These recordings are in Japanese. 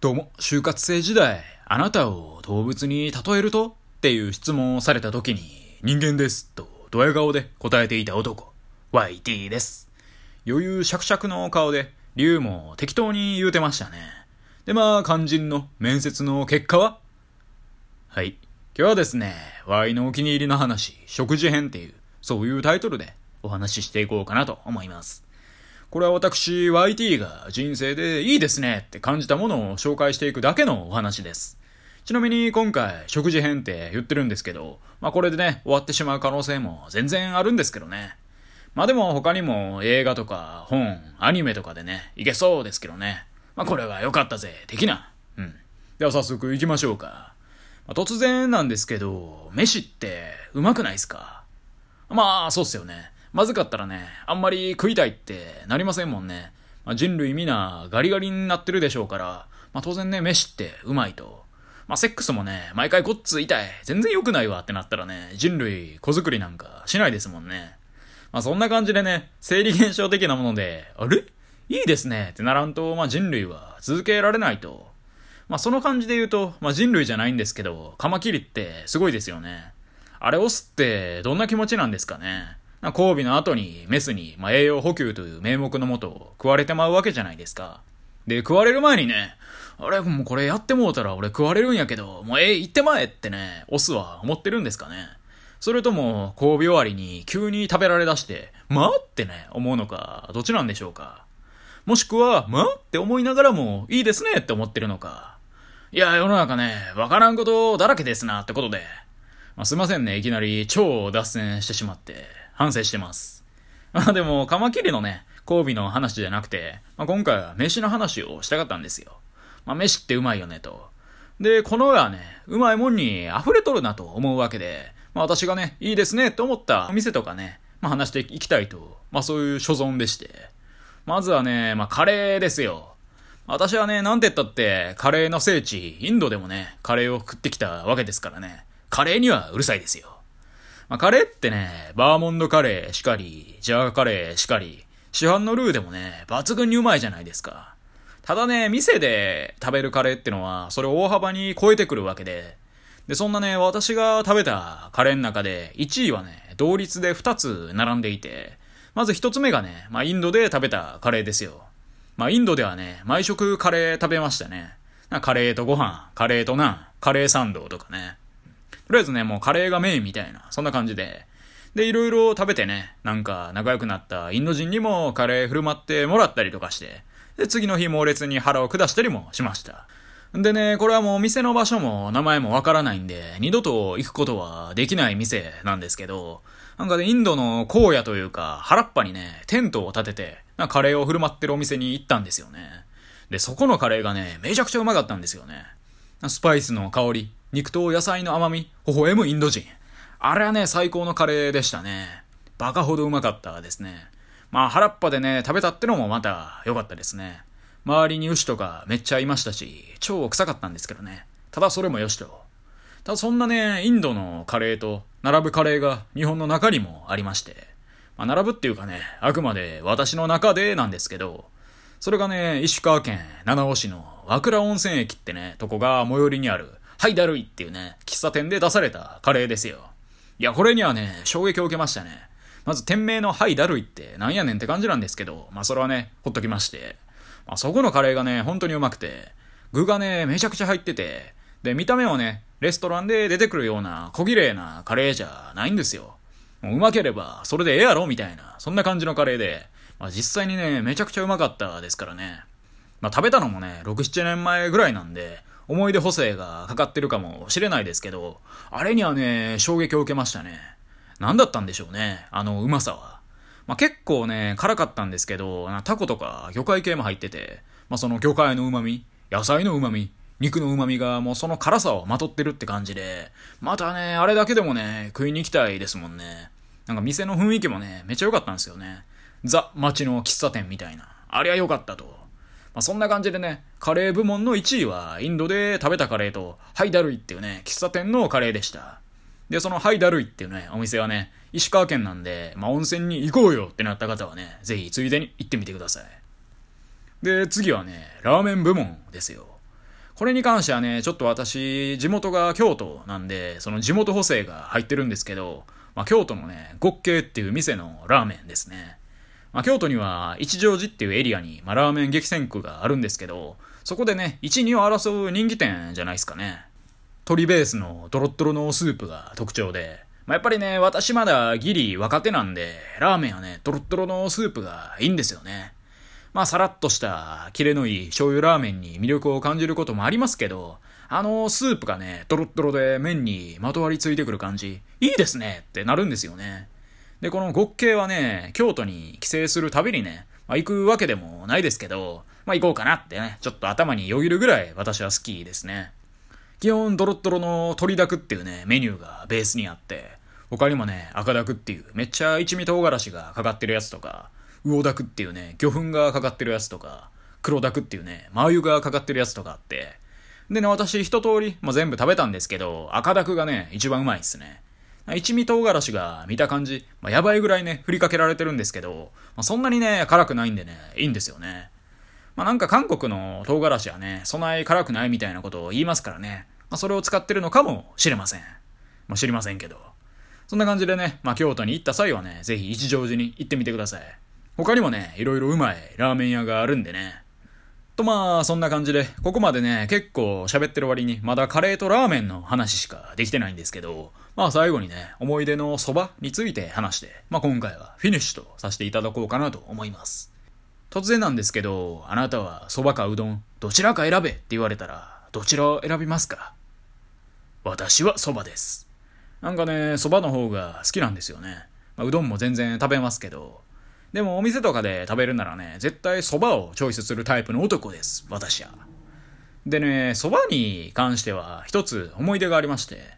どうも、就活生時代、あなたを動物に例えると？っていう質問をされた時に、人間ですと、ドヤ顔で答えていた男、YT です。余裕しゃくしゃくの顔で、竜も適当に言うてましたね。で、まあ、肝心の面接の結果は？はい。今日はですね、Y のお気に入りの話、食事編っていう、そういうタイトルでお話ししていこうかなと思います。これは私、YT が人生でいいですねって感じたものを紹介していくだけのお話です。ちなみに今回、食事編って言ってるんですけど、まあこれでね、終わってしまう可能性も全然あるんですけどね。まあでも他にも映画とか本、アニメとかでね、いけそうですけどね。まあこれは良かったぜ、的な。うん。では早速行きましょうか。まあ、突然なんですけど、飯ってうまくないですか？まあそうっすよね。まずかったらね、あんまり食いたいってなりませんもんね。まあ、人類皆ガリガリになってるでしょうから、まあ、当然ね、飯ってうまいと。まあ、セックスもね、毎回こっつ痛い。全然良くないわってなったらね、人類子作りなんかしないですもんね。まあ、そんな感じでね、生理現象的なもので、あれ？いいですねってならんと、まあ、人類は続けられないと。まあ、その感じで言うと、まあ、人類じゃないんですけど、カマキリってすごいですよね。あれ押すってどんな気持ちなんですかね。交尾の後にメスに、まあ、栄養補給という名目のもと食われてまうわけじゃないですか。で、食われる前にね、あれ、もうこれやってもうたら俺食われるんやけど、もうええ、行ってまえってね、オスは思ってるんですかね。それとも、交尾終わりに急に食べられだして、まあってね、思うのか、どっちなんでしょうか。もしくは、まあって思いながらも、いいですねって思ってるのか。いや、世の中ね、わからんことだらけですなってことで。まあ、すいませんね、いきなり超脱線してしまって。反省してます。まあでも、カマキリのね、交尾の話じゃなくて、まあ、今回は飯の話をしたかったんですよ。まあ、飯ってうまいよねと。で、この世はね、うまいもんに溢れとるなと思うわけで、まあ私がね、いいですねって思ったお店とかね、まあ話していきたいと、まあそういう所存でして。まずはね、まあカレーですよ。私はね、なんて言ったって、カレーの聖地、インドでもね、カレーを食ってきたわけですからね、カレーにはうるさいですよ。まあ、カレーってね、バーモンドカレーしかり、ジャーカレーしかり、市販のルーでもね、抜群にうまいじゃないですか。ただね、店で食べるカレーってのは、それを大幅に超えてくるわけで、で、そんなね、私が食べたカレーの中で、1位はね、同率で2つ並んでいて、まず1つ目がね、まあ、インドで食べたカレーですよ。まあ、インドではね、毎食カレー食べましたね。カレーとご飯、カレーとナン、カレーサンドとかね。とりあえずね、もうカレーがメインみたいな、そんな感じで。で、いろいろ食べてね、なんか仲良くなったインド人にもカレー振る舞ってもらったりとかして、で、次の日猛烈に腹を下したりもしました。でね、これはもう店の場所も名前もわからないんで、二度と行くことはできない店なんですけど、なんかね、インドの荒野というか、原っぱにね、テントを建てて、なカレーを振る舞ってるお店に行ったんですよね。で、そこのカレーがね、めちゃくちゃうまかったんですよね。スパイスの香り、肉と野菜の甘み、微笑むインド人。あれはね、最高のカレーでしたね。バカほどうまかったですね。まあ、腹っぱでね、食べたってのもまた良かったですね。周りに牛とかめっちゃいましたし、超臭かったんですけどね。ただそれもよしと。ただそんなね、インドのカレーと並ぶカレーが日本の中にもありまして。まあ、並ぶっていうかね、あくまで私の中でなんですけど、それがね、石川県七尾市の和倉温泉駅ってね、とこが最寄りにあるはい、だるいっていうね、喫茶店で出されたカレーですよ。いや、これにはね、衝撃を受けましたね。まず店名のはい、だるいってなんやねんって感じなんですけど、まあそれはね、ほっときまして。まあそこのカレーがね、本当にうまくて、具がね、めちゃくちゃ入ってて、で、見た目はね、レストランで出てくるような小綺麗なカレーじゃないんですよ。もううまければ、それでええやろみたいな、そんな感じのカレーで、まあ実際にね、めちゃくちゃうまかったですからね。まあ食べたのもね、6、7年前ぐらいなんで、思い出補正がかかってるかもしれないですけど、あれにはね、衝撃を受けましたね。何だったんでしょうね、あのうまさは。まあ、結構ね、辛かったんですけど、タコとか魚介系も入ってて、まあ、その魚介の旨味、野菜の旨味、肉の旨味がもうその辛さをまとってるって感じで、またね、あれだけでもね、食いに行きたいですもんね。なんか店の雰囲気もね、めっちゃ良かったんですよね。ザ・街の喫茶店みたいな。ありゃ良かったと。まあ、そんな感じでね、カレー部門の1位はインドで食べたカレーと、ハイダルイっていうね、喫茶店のカレーでした。で、そのハイダルイっていうね、お店はね、石川県なんで、まあ、温泉に行こうよってなった方はね、ぜひついでに行ってみてください。で、次はね、ラーメン部門ですよ。これに関してはね、ちょっと私、地元が京都なんで、その地元補正が入ってるんですけど、まあ、京都のね、極慶っていう店のラーメンですね。まあ、京都には一条寺っていうエリアに、まあ、ラーメン激戦区があるんですけど、そこでね、1、2を争う人気店じゃないですかね。鶏ベースのドロッドロのスープが特徴で、まあ、やっぱりね、私まだギリ若手なんで、ラーメンはね、ドロッドロのスープがいいんですよね。まあ、さらっとした、キレのいい醤油ラーメンに魅力を感じることもありますけど、あのスープがね、ドロッドロで麺にまとわりついてくる感じ、いいですねってなるんですよね。で、この極慶はね、京都に帰省するたびにね、まあ、行くわけでもないですけど、まあ、行こうかなってね、ちょっと頭によぎるぐらい私は好きですね。基本ドロッドロの鶏だくっていうね、メニューがベースにあって、他にもね、赤だくっていうめっちゃ一味唐辛子がかかってるやつとか、魚だくっていうね、魚粉がかかってるやつとか、黒だくっていうね、麻油がかかってるやつとかあって、でね、私一通り、まあ、全部食べたんですけど、赤だくがね、一番うまいっすね。一味唐辛子が見た感じ、まあ、やばいぐらいね、振りかけられてるんですけど、まあ、そんなにね、辛くないんでね、いいんですよね。まあ、なんか韓国の唐辛子はね、そない辛くないみたいなことを言いますからね、まあ、それを使ってるのかもしれません。まあ、知りませんけど。そんな感じでね、まあ、京都に行った際はね、ぜひ一乗寺に行ってみてください。他にもね、いろいろうまいラーメン屋があるんでね。とまあ、そんな感じで、ここまでね、結構喋ってる割に、まだカレーとラーメンの話しかできてないんですけど、まあ最後にね、思い出の蕎麦について話して、まあ今回はフィニッシュとさせていただこうかなと思います。突然なんですけど、あなたは蕎麦かうどん、どちらか選べって言われたら、どちらを選びますか？私は蕎麦です。なんかね、蕎麦の方が好きなんですよね。まあ、うどんも全然食べますけど、でもお店とかで食べるならね、絶対蕎麦をチョイスするタイプの男です、私は。でね、蕎麦に関しては一つ思い出がありまして、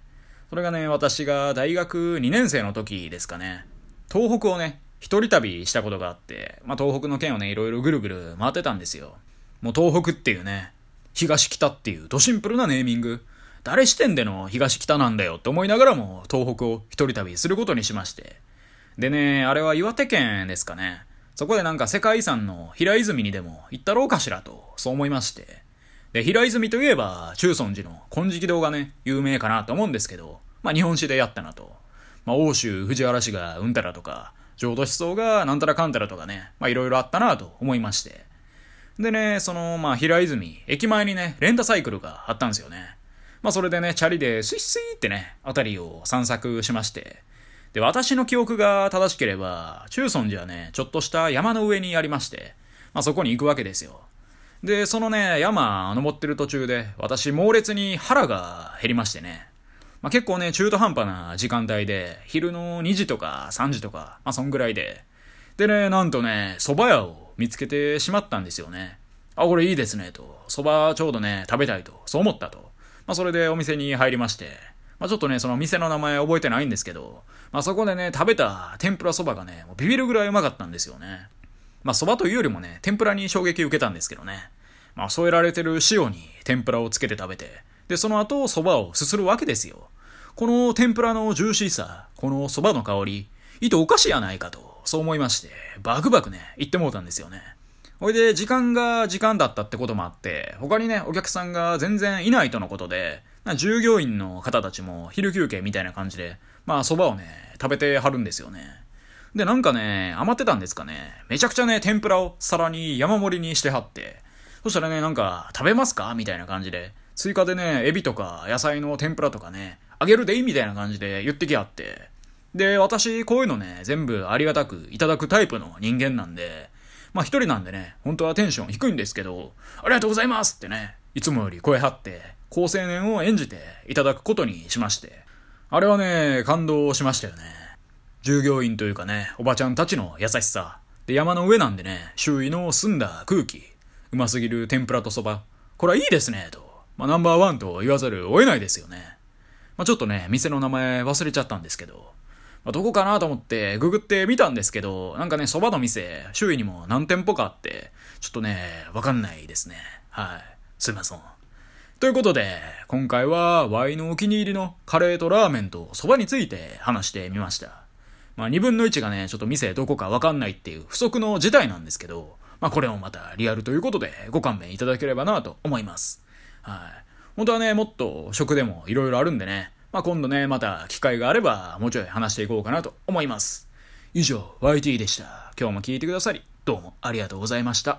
それがね、私が大学2年生の時ですかね、東北をね、一人旅したことがあって、まあ、東北の県をね、いろいろぐるぐる回ってたんですよ。もう東北っていうね、東北っていうドシンプルなネーミング。誰視点での東北なんだよって思いながらも東北を一人旅することにしまして。でね、あれは岩手県ですかね。そこでなんか世界遺産の平泉にでも行ったろうかしらと、そう思いまして。で、平泉といえば、中尊寺の金色堂がね、有名かなと思うんですけど、まあ日本史でやったなと。まあ欧州藤原氏がうんたらとか、浄土思想がなんたらかんたらとかね、まあいろいろあったなと思いまして。でね、その、まあ平泉、駅前にね、レンタサイクルがあったんですよね。まあそれでね、チャリでスイスイってね、あたりを散策しまして、で、私の記憶が正しければ、中尊寺はね、ちょっとした山の上にありまして、まあそこに行くわけですよ。で、そのね、山登ってる途中で、私猛烈に腹が減りましてね。まあ結構ね、中途半端な時間帯で、昼の2時とか3時とか、まあそんぐらいで。でね、なんとね、蕎麦屋を見つけてしまったんですよね。あ、これいいですね、と。蕎麦ちょうどね、食べたいと。そう思ったと。まあそれでお店に入りまして。まあちょっとね、その店の名前覚えてないんですけど、まあそこでね、食べた天ぷらそばがね、もうビビるぐらいうまかったんですよね。まあそばというよりもね、天ぷらに衝撃を受けたんですけどね。まあ添えられてる塩に天ぷらをつけて食べて、で、その後そばをすするわけですよ。この天ぷらのジューシーさ、このそばの香り、意図おかしいやないかと、そう思いまして、バクバクね、言ってもうたんですよね。ほいで、時間が時間だったってこともあって、他にね、お客さんが全然いないとのことで、従業員の方たちも昼休憩みたいな感じで、まあ蕎麦をね、食べてはるんですよね。で、なんかね、余ってたんですかね。めちゃくちゃね、天ぷらを皿に山盛りにしてはって、そしたらね、なんか、食べますか？みたいな感じで、追加でね、エビとか野菜の天ぷらとかね、あげるでいい？みたいな感じで言ってきはって。で、私、こういうのね、全部ありがたくいただくタイプの人間なんで、まあ一人なんでね、本当はテンション低いんですけど、ありがとうございますってね、いつもより声張って、高青年を演じていただくことにしまして、あれはね、感動しましたよね。従業員というかね、おばちゃんたちの優しさ。で、山の上なんでね、周囲の澄んだ空気。うますぎる天ぷらとそば。これはいいですね、と。まあ、ナンバーワンと言わざるを得ないですよね。まあ、ちょっとね、店の名前忘れちゃったんですけど。まあ、どこかなと思ってググってみたんですけど、なんかね、蕎麦の店、周囲にも何店舗かあって、ちょっとね、わかんないですね。はい。すいません。ということで、今回は Y のお気に入りのカレーとラーメンと蕎麦について話してみました。まあ二分の一がね、ちょっと店どこかわかんないっていう不足の事態なんですけど、まあこれもまたリアルということでご勘弁いただければなと思います。はい。本当はね、もっと食でも色々あるんでね、まあ、今度ね、また機会があれば、もうちょい話していこうかなと思います。以上、YT でした。今日も聞いてくださり、どうもありがとうございました。